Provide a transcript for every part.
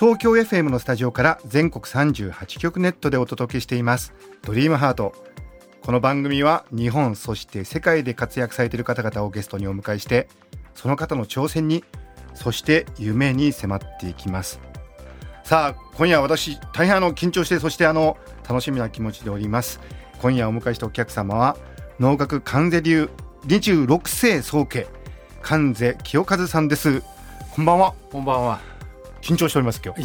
東京 FM のスタジオから全国38局ネットでお届けしています。ドリームハート。この番組は日本そして世界で活躍されている方々をゲストにお迎えしてその方の挑戦にそして夢に迫っていきます。さあ今夜私大変あの緊張してそしてあの楽しみな気持ちでおります。今夜お迎えしたお客様は能楽関西流26世宗家関瀬清和さんです。こんばんは。こんばんは。緊張しております今日。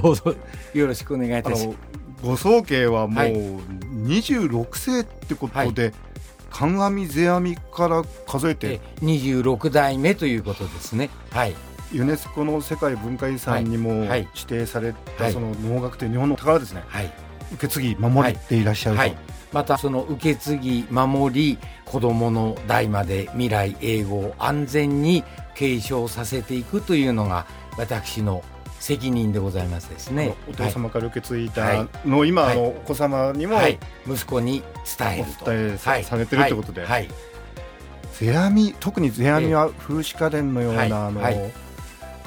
どうぞ。よろしくお願いいあたしのご宗家はもうはい。26世ってことで、観阿弥世阿弥から数えて。え26代目ということですね。はい。ユネスコの世界文化遺産にもはい。はい。指定されはい。たその能楽という日本の宝ですね。はい。受け継ぎ守っていらっしゃると、はい。またその受け継ぎ守り子供の代まで未来英語を安全に継承させていくというのが私の責任でございますですね。お父様から受け継いだはい。今、はい。あのお子様にもはい、はい息子に伝えると。お伝えされてるってことで。世阿弥特に世阿弥は風刺家電のような、はい。あのはい。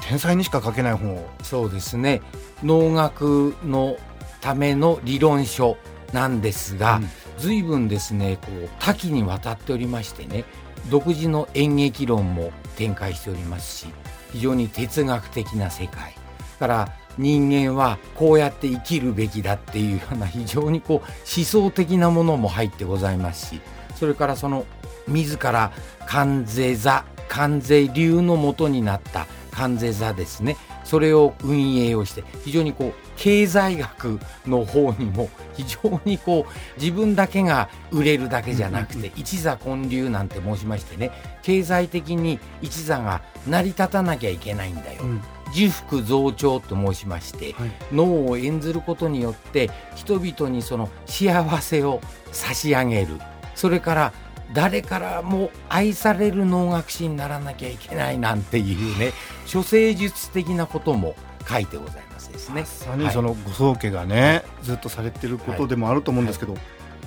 天才にしか書けない本を。そうですね。能楽のための理論書なんですが、うん。随分ですねこう多岐にわたっておりましてね独自の演劇論も展開しておりますし非常に哲学的な世界。から人間はこうやって生きるべきだっていうような非常にこう思想的なものも入ってございますしそれからその自ら関税座関税流のもとになった関税座ですね。それを運営をして非常にこう経済学の方にも非常にこう自分だけが売れるだけじゃなくて一座建立なんて申しましてね経済的に一座が成り立たなきゃいけないんだよ、うん。受福増長と申しまして、はい。脳を演ずることによって人々にその幸せを差し上げる。それから誰からも愛される能楽師にならなきゃいけないなんていうね処世術的なことも書いてございますですね。まさにそのご宗家がね、ずっとされてることでもあると思うんですけど、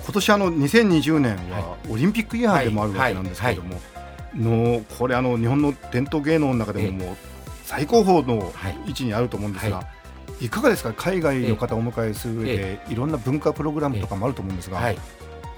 今年あの2020年はオリンピックイヤーでもあるわけなんですけれども、のこれあの日本の伝統芸能の中でももう最高峰のはい。位置にあると思うんですが、、はい。かがですか？海外の方をお迎えする上で、いろんな文化プログラムとかもあると思うんですが、はい、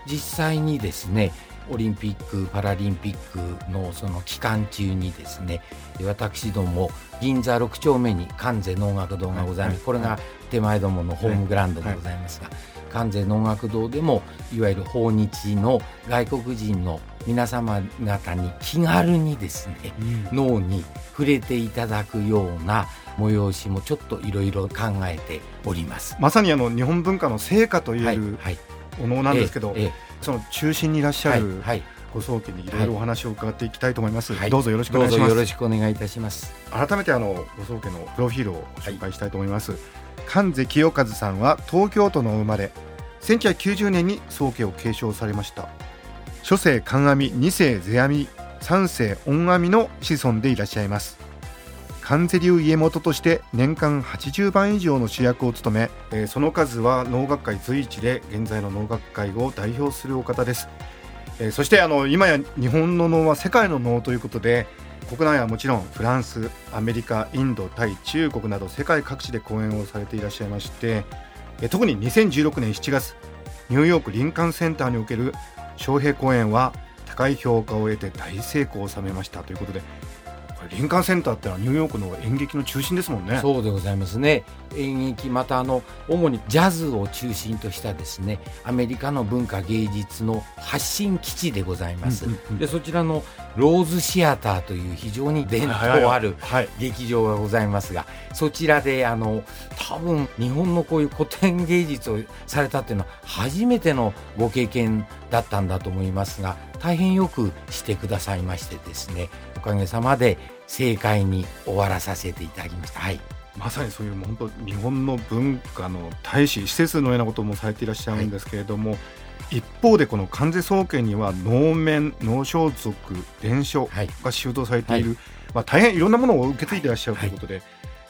実際にですねオリンピック・パラリンピックのその期間中にですね私ども銀座6丁目に関西能楽堂がございます、はいこれが手前どものホームグラウンドでございますが、関西能楽堂でもいわゆる訪日の外国人の皆様方に気軽にですね脳に触れていただくような催しもちょっといろいろ考えております。まさにあの日本文化の成果といえはいるはい、お能なんですけど、えええその中心にいらっしゃるはいご宗家にいろいろお話を伺っていきたいと思います、はい。どうぞよろしくお願いします。どうぞよろしくお願いいたします。改めてあのご宗家のプロフィールをご紹介したいと思います、関瀬清和さんは東京都の生まれ1990年に宗家を継承されました。初世観阿弥二世世阿弥三世恩阿弥の子孫でいらっしゃいます関瀬流家元として年間80番以上の主役を務め、えーその数は能楽界随一で現在の能楽界を代表するお方です、えーそしてあの今や日本の能は世界の能ということで国内はもちろんフランスアメリカインドタイ中国など世界各地で公演をされていらっしゃいましてえ特に2016年7月ニューヨークリンカンセンターにおける招聘公演は高い評価を得て大成功を収めましたということでこれリンカンセンターってのはニューヨークの演劇の中心ですもんね。そうでございますね。演劇またあの主にジャズを中心としたですねアメリカの文化芸術の発信基地でございます。でそちらのローズシアターという非常に伝統あるはい劇場がございますがそちらであの多分日本のこういう古典芸術をされたっていうのは初めてのご経験だったんだと思いますが大変よくしてくださいましてですねおかげさまで正解に終わらさせていただきました。はい。まさにそういう本当日本の文化の大使施設のようなこともされていらっしゃるんですけれども、一方でこの関税総研には能面能装束伝書はい。が修道されている、はまあ、大変いろんなものを受け継いでいらっしゃるということで、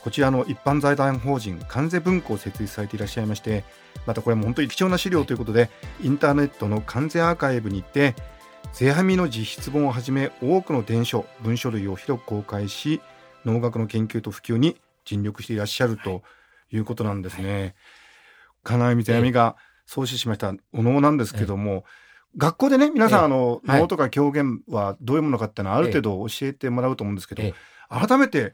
こちらの一般財団法人関税文庫を設立されていらっしゃいましてまたこれも本当に貴重な資料ということで、インターネットの関税アーカイブにて税はみの実質本をはじめ多くの伝書文書類を広く公開し農学の研究と普及に尽力していらっしゃるとい。うことなんですね。金井水みが創始しました。お能なんですけども、学校でね皆さん、ええ。あのはい。能とか狂言はどういうものかっていうのはある程度教えてもらうと思うんですけど、え改めて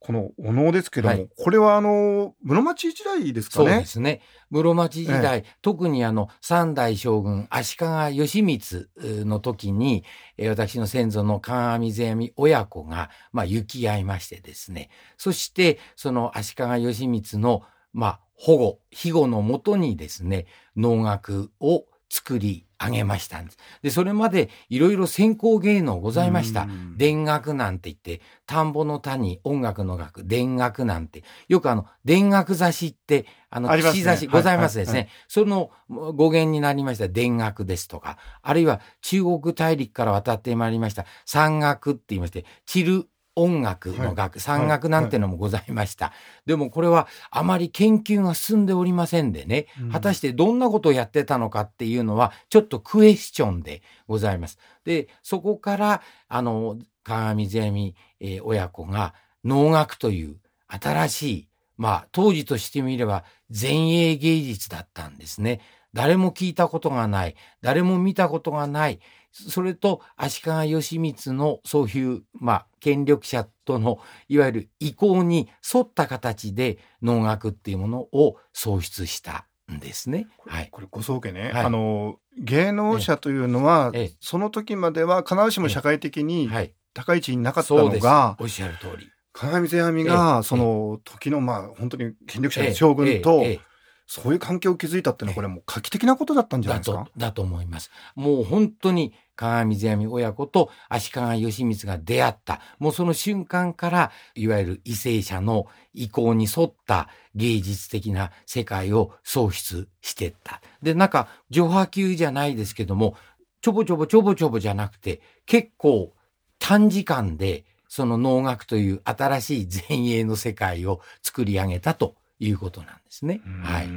このお能ですけども、はい。これはあの室町時代ですかそうね。ですね。室町時代、特にあの三代将軍足利義満の時に、えー私の先祖の観阿弥世阿弥親子が、まあ、行き合いましてですね。そして、その足利義満の、まあ、保護、庇護のもとにですね、能楽を作り上げましたんです。で、それまでいろいろ先行芸能ございましたう。ん田楽なんて言って、田んぼの田に音楽の楽、田楽なんて、よくあの、田楽雑誌って、あの、ありますね串刺しございますですね。はいはその語源になりました田楽ですとか、あるいは中国大陸から渡ってまいりました山楽って言いまして、散る音楽の楽、山楽なんてのもございました。でもこれはあまり研究が進んでおりませんでね、うん果たしてどんなことをやってたのかっていうのは、ちょっとクエスチョンでございます。で、そこから、あの、鏡世阿弥、えー親子が能楽という新しい、まあ、当時としてみれば前衛芸術だったんですね。誰も聞いたことがない、誰も見たことがない、それと足利義満のそういう、まあ、権力者とのいわゆる意向に沿った形で能楽っていうものを創出したんですね。はい。これご宗家ね、はいあの芸能者というのは、ええその時までは必ずしも社会的にはい。高い位置になかった。のが、おっしゃる通り。鏡世阿弥えがえその時のまあ本当に権力者ええで将軍とええええそういう関係を築いたっていうのはこれもう画期的なことだったんじゃないだですか？と、だと思います。もう本当に鏡世阿弥親子と足利義満が出会った。もうその瞬間から、いわゆる為政者の意向に沿った芸術的な世界を創出していった。で、なんか、序波級じゃないですけども、ちょぼちょぼちょぼちょぼじゃなくて、結構短時間で、その能楽という新しい前衛の世界を作り上げたということなんですね。はい。い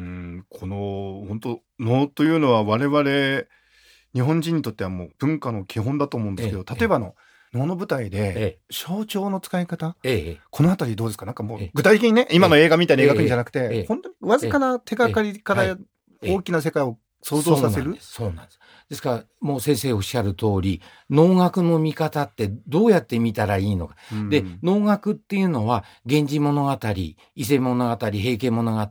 この本当能というのは我々日本人にとってはもう文化の基本だと思うんですけど、ええ。例えばあの能の舞台でえ象徴の使い方え、え。え、このあたりどうですか？なんかもうええ。具体的にね今の映画みたいな描くんじゃなくて、ええ。本当にわずかな手がかりからええ。大きな世界を想像させる？そうなんです。です。から、もう先生おっしゃる通り、能楽の見方ってどうやって見たらいいのか。うんで、能楽っていうのは、源氏物語、伊勢物語、平家物語、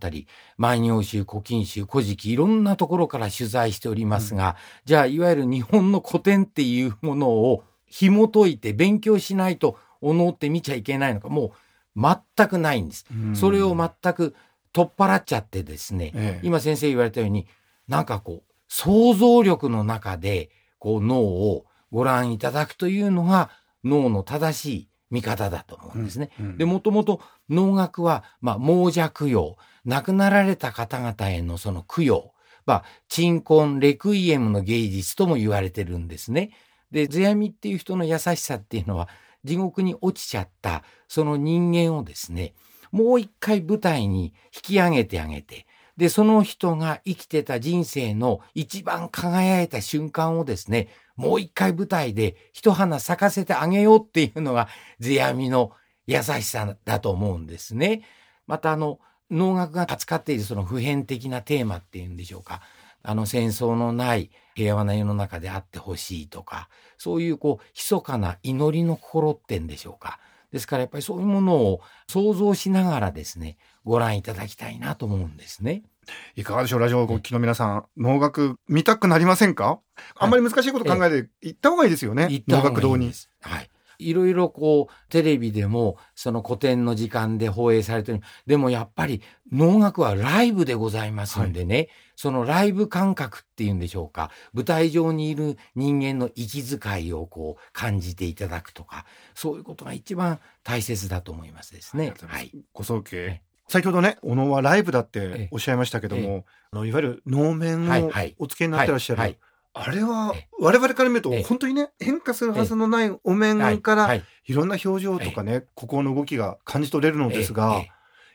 万葉集、古今集、古事記、いろんなところから取材しておりますが、じゃあ、いわゆる日本の古典っていうものを紐解いて勉強しないと、お能って見ちゃいけないのか、もう全くないんです。うんそれを全く取っ払っちゃってですね、ええ今先生言われたように、なんかこう、想像力の中で、こう脳をご覧いただくというのが脳の正しい見方だと思うんですね。うんで、もともと能楽は、まあ、亡者供養、亡くなられた方々へのその供養、まあ、鎮魂、レクイエムの芸術とも言われてるんですね。で、世阿弥っていう人の優しさっていうのは、地獄に落ちちゃった、その人間をですね、もう一回舞台に引き上げてあげて、で、その人が生きてた人生の一番輝いた瞬間をですね、もう一回舞台で一花咲かせてあげようっていうのが、世阿弥の優しさだと思うんですね。またあの、能楽が扱っているその普遍的なテーマっていうんでしょうか。あの戦争のない平和な世の中であってほしいとか、そういうこう、密かな祈りの心ってんでしょうか。ですからやっぱりそういうものを想像しながらですね、ご覧いただきたいなと思うんですね。いかがでしょうラジオをお聞きの皆さん能楽見たくなりませんか、あんまり難しいこと考えて行った方がいいですよね、能楽堂に。はい。いろいろこう、テレビでも、その古典の時間で放映されてる。でもやっぱり、能楽はライブでございますんでね、そのライブ感覚っていうんでしょうか、舞台上にいる人間の息遣いをこう、感じていただくとか、そういうことが一番大切だと思いますですね。はい。ご宗え家。先ほどね、小野はライブだっておっしゃいましたけども、あのいわゆる能面をはいはいお付けになってらっしゃる。はいはいあれはええ。我々から見るとええ。本当にね変化するはずのないお面からはい。い。ろんな表情とかね心の動きが感じ取れるのですがえ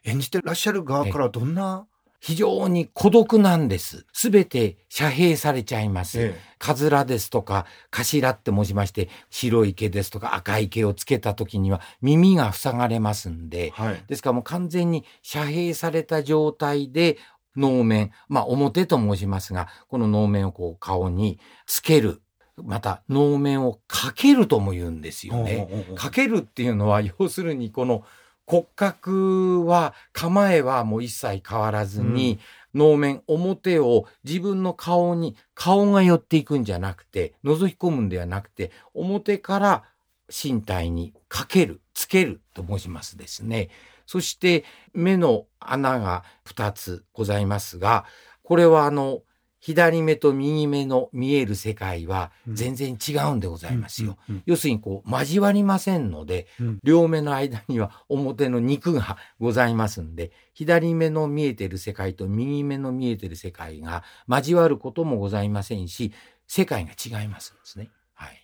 え。演じてらっしゃる側からはどんな非常に孤独なんです。すべて遮蔽されちゃいます。えかずらですとか、頭って申しまして、白い毛ですとか赤い毛をつけた時には耳が塞がれますんで、はい。ですからもう完全に遮蔽された状態で能面、まあ表と申しますが、この能面をこう顔につける。また能面をかけるとも言うんですよね。かけるっていうのは、要するにこの骨格は、構えはもう一切変わらずに、能面、表を自分の顔に、顔が寄っていくんじゃなくて、覗き込むんではなくて、表から身体にかける、つけると申しますですね。そして、目の穴が2つございますが、これはあの、左目と右目の見える世界は全然違うんでございますよ。うんうん要するにこう交わりませんので、うん両目の間には表の肉がございますんで、左目の見えてる世界と右目の見えてる世界が交わることもございませんし、世界が違いますんですね。はい。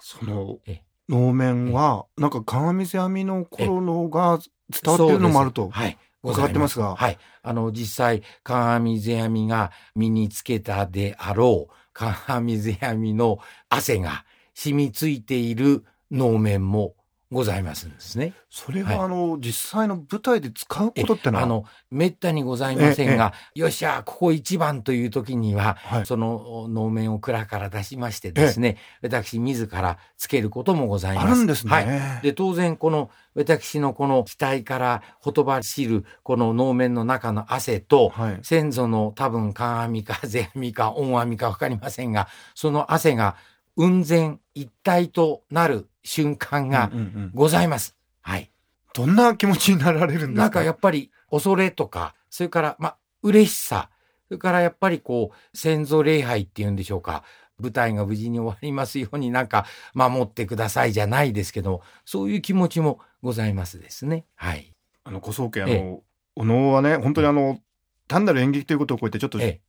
そのええ能面はなんか鏡世阿弥の頃のが伝わってるのもあるとはい。伺ってますが。はい。あの、実際、鏡世阿弥が身につけたであろう、鏡世阿弥の汗が染みついている能面もございますんですね。それはいはあの実際の舞台で使うことってのは？あの、めったにございませんが、よっしゃ、ここ一番という時には、はいその能面を蔵から出しましてですね、私自らつけることもございます。あるんですね。はい。で、当然、この、私のこの額からほとばしる、この能面の中の汗と、はい先祖の多分、鏡か、世阿弥か、恩阿弥かわかりませんが、その汗が、雲仙一体となる瞬間がございます。はい。どんな気持ちになられるんですか？なんかやっぱり恐れとか、それから、まあ、嬉しさ、それからやっぱりこう、先祖礼拝っていうんでしょうか。舞台が無事に終わりますようになんか守ってくださいじゃないですけど、そういう気持ちもございますですね。はい。あの小宗家あえのお能はね本当にあの単なる演劇ということを超えてちょっとえ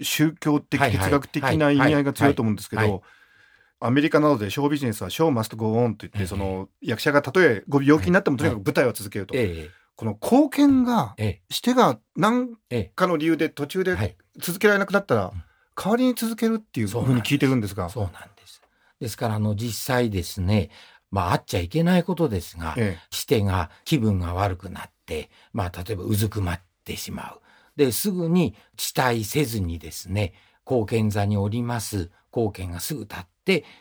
宗教的哲学的な意味合いが強いと思うんですけどアメリカなどでショービジネスはショーマストゴーオンと言っええ。てその役者がたとえご病気になってもとにかく舞台を続けると。え、え。この貢献がえ、え。してが何え、えかの理由で途中でい。続けられなくなったらうん代わりに続けるっていうふうに聞いてるんですが。そうなんです。ですから、あの、実際ですね、まあ、あっちゃいけないことですが、えしてが気分が悪くなって、まあ、例えばうずくまってしまう。で、すぐに遅滞せずにですね、貢献座におります。貢献がすぐ立って、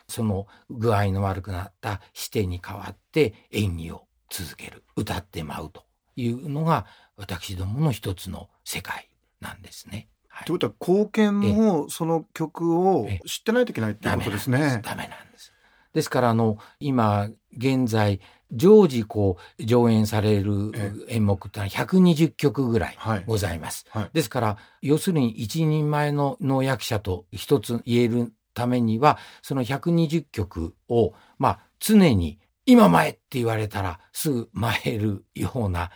その具合の悪くなった視点に代わって演技を続ける、歌ってまうというのが私どもの一つの世界なんですね。はいということは貢献もその曲をえ知ってないといけないっていうことですね。ダメなんです。ですから、あの、今、現在、常時こう、上演されるえ演目ってのは120曲ぐらいはいございます。はいですから、要するに一人前の能役者と一つ言えるためには、その120曲を、まあ、常に、今前って言われたら、すぐ前るような、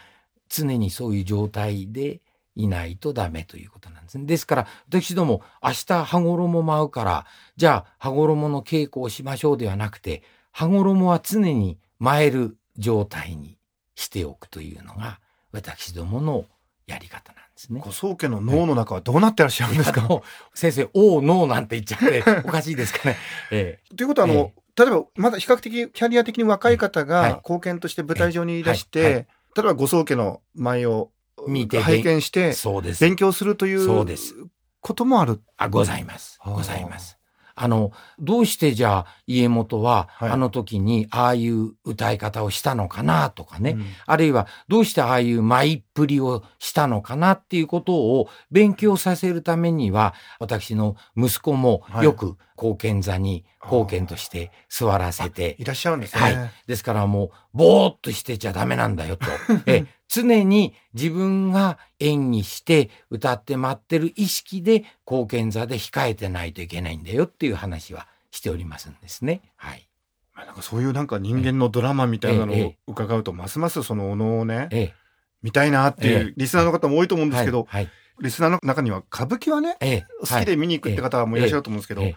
常にそういう状態でいないとダメということなんですね。ですから、私ども、明日羽衣舞うから、じゃあ、羽衣の稽古をしましょうではなくて、羽衣は常に舞える状態にしておくというのが、私どものやり方なんですね。小宗家の脳の中はどうなってらっしゃるんですか？あの先生、おう、ノーなんて言っちゃって、おかしいですかね。えということはあの、例えばまだ比較的キャリア的に若い方ええはいが貢献として舞台上にいらして、ええはい例えばご宗家の舞を見て拝見してえそうです。勉強するといそううですこともある。あ、ございます。はあございます。あの、どうしてじゃあ家元は、はい。あの時にああいう歌い方をしたのかなとかね、うん。あるいはどうしてああいう舞っぷりをしたのかなっていうことを勉強させるためには、私の息子もはいよく後見座に後見として座らせていらっしゃるんですね。はい。ですからもう、ぼーっとしてちゃダメなんだよと。え常に自分が演技して歌って待ってる意識で後見座で控えてないといけないんだよっていう話はしておりますんですね。はい。なんかそういうなんか人間のドラマみたいなのをええ伺うと、ますますそのお能をね、ええ。見たいなっていうリスナーの方も多いと思うんですけど、はい。はいリスナーの中には歌舞伎はね、ええ。好きで見に行くって方もいらっしゃると思うんですけど、ええ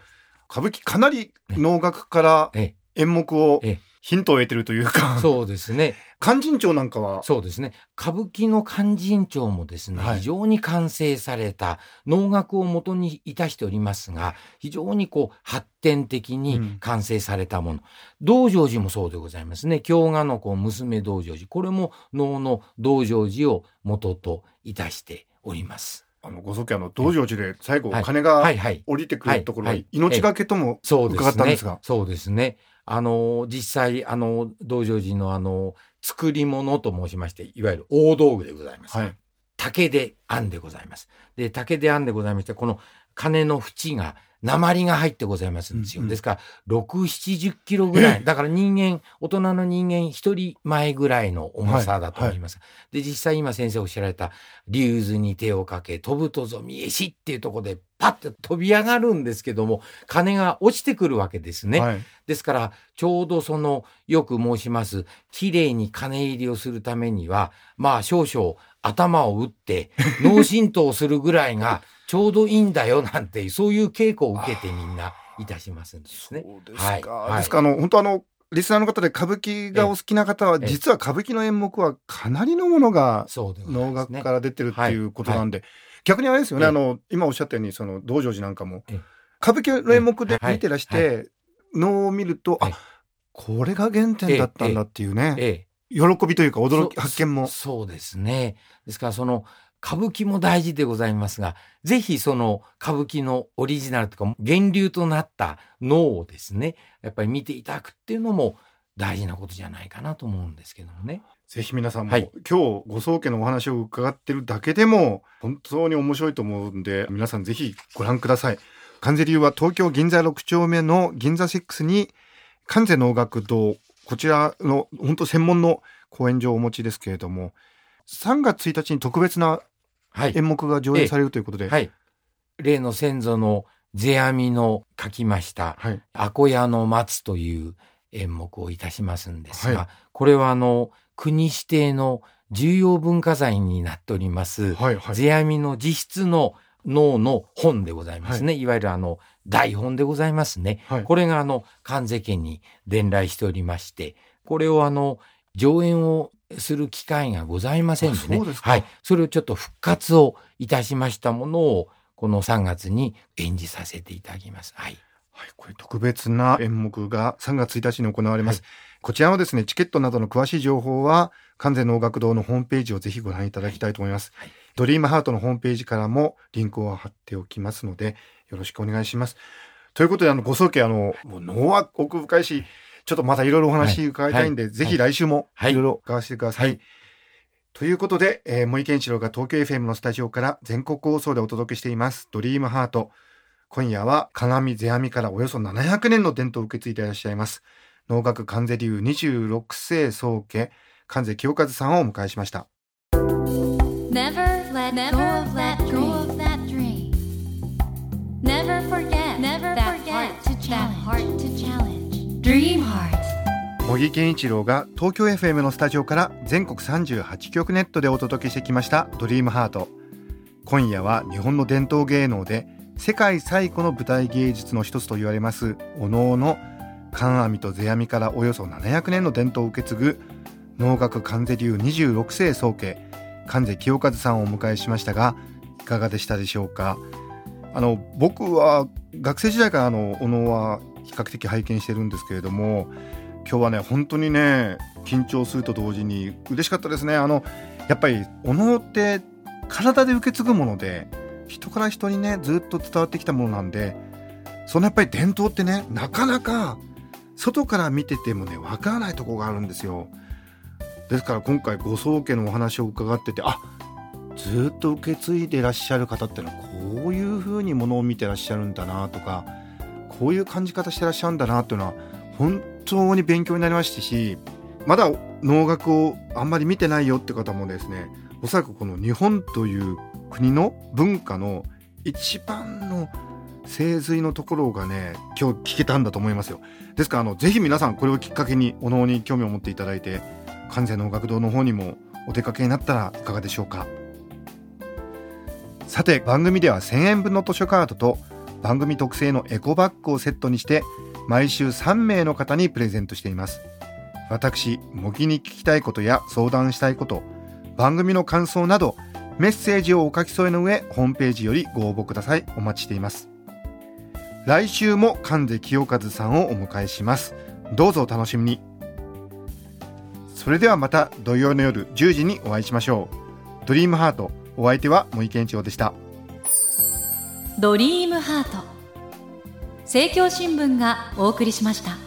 歌舞伎かなり能楽からえ演目をええヒントを得てるというか、そうですね。勧進帳なんかは、そうですね。歌舞伎の勧進帳もですね、はい非常に完成された能楽を元にいたしておりますが、非常にこう発展的にうん完成されたもの。道成寺もそうでございますね。京賀の子娘道成寺。これも能の道成寺を元といたしております。あのご宗家あの道成寺で最後はい鐘が。降りてくるところ、命がけともそうですね。伺ったんですがそうですね。あの、実際、あの、道成寺のあの、作り物と申しまして、いわゆる大道具でございます。はい竹で編んでございます。で、竹で編んでございまして、この鐘の縁が、鉛が入ってございますんですよ。うんうんですから、6、70キロぐらい。だから人間、大人の人間一人前ぐらいの重さだと思います。で、実際今先生おっしゃられた、竜頭に手をかけ、飛ぶとぞ見えしっていうところで、パッと飛び上がるんですけども、鐘が落ちてくるわけですね。はいですから、ちょうどその、よく申します、綺麗に金入りをするためには、まあ少々頭を打って、脳震盪するぐらいがちょうどいいんだよなんていう、そういう稽古を受けてみんないたしますんですね。そうですか。はい。はい。ですからあの本当あのリスナーの方で歌舞伎がお好きな方は、ええ。実は歌舞伎の演目はかなりのものが能。楽から出てるっていうことなんで、は逆にあれですよね、ええ。あの今おっしゃったようにその道成寺なんかも、ええ。歌舞伎の演目でええ見てらして、はい。能を見ると、はい。あこれが原点だったんだっていうね、ええ。喜びというか驚きそ発見も。そうですね。ですからその歌舞伎も大事でございますが、ぜひその歌舞伎のオリジナルとか源流となった脳をですね、やっぱり見ていただくっていうのも大事なことじゃないかなと思うんですけどもね。ぜひ皆さんも、はい今日ご宗家のお話を伺ってるだけでも本当に面白いと思うんで皆さんぜひご覧ください。関税流は東京銀座6丁目の銀座6に関税能楽堂こちらの本当専門の公演場をお持ちですけれども3月1日に特別なはい。演目が上演されるということで、はい。例の先祖の世阿弥の書きました、はい。アコヤの松という演目をいたしますんですが、はい。これはあの、国指定の重要文化財になっております、はいはい。世阿弥の自筆の脳の本でございますね。い、わゆるあの、台本でございますね。はい。これがあの、関税家に伝来しておりまして、これをあの、上演をする機会がございませんでね。あそうですかはい。それをちょっと復活をいたしましたものを、この3月に演じさせていただきます。はい。はい、これ特別な演目が3月1日に行われます。はいこちらのですね、チケットなどの詳しい情報は、関西能楽堂のホームページをぜひご覧いただきたいと思います。はいドリームハートのホームページからもリンクを貼っておきますので、よろしくお願いします。ということで、あの、ご宗家、あの、もう能は奥深いし、ちょっとまたいろいろお話伺いたいんで、はいぜひ来週もはいいろいろ伺わせてください。はいということで、えー、森健一郎が東京 FM のスタジオから全国放送でお届けしています、ドリームハート。今夜は鏡世阿弥からおよそ700年の伝統を受け継いでいらっしゃいます能楽関税流26世宗家関税清和さんをお迎えしました Never let go of that dream. Never forget that heart to challenge. 茂木健一郎が東京 FM のスタジオから全国38局ネットでお届けしてきましたドリームハート。今夜は日本の伝統芸能で世界最古の舞台芸術の一つと言われますお能の観阿弥と世阿弥からおよそ700年の伝統を受け継ぐ能楽関税流26世宗家関税清和さんをお迎えしましたがいかがでしたでしょうか？あの僕は学生時代からあのお能は比較的拝見してるんですけれども今日はね本当にね緊張すると同時に嬉しかったですね。あのやっぱりお能って体で受け継ぐもので人から人にねずっと伝わってきたものなんでそのやっぱり伝統ってねなかなか外から見ててもねわからないところがあるんですよ。ですから今回ご宗家のお話を伺っててあずっと受け継いでらっしゃる方ってのはこういうふうにものを見てらっしゃるんだなとかこういう感じ方してらっしゃるんだなっていうのは本当に勉強になりましたしまだ能楽をあんまり見てないよって方もですねおそらくこの日本という国の文化の一番の精髄のところがね今日聞けたんだと思いますよ。ですからあのぜひ皆さんこれをきっかけにお能に興味を持っていただいて関西能楽堂の方にもお出かけになったらいかがでしょうか。さて番組では1000円分の図書カードと番組特製のエコバッグをセットにして毎週3名の方にプレゼントしています。私模擬に聞きたいことや相談したいこと番組の感想などメッセージをお書き添えの上ホームページよりご応募ください。お待ちしています。来週も神瀬清和さんをお迎えします。どうぞお楽しみに。それではまた土曜の夜10時にお会いしましょう。ドリームハートお相手は森健一郎でした。ドリームハート。政教新聞がお送りしました。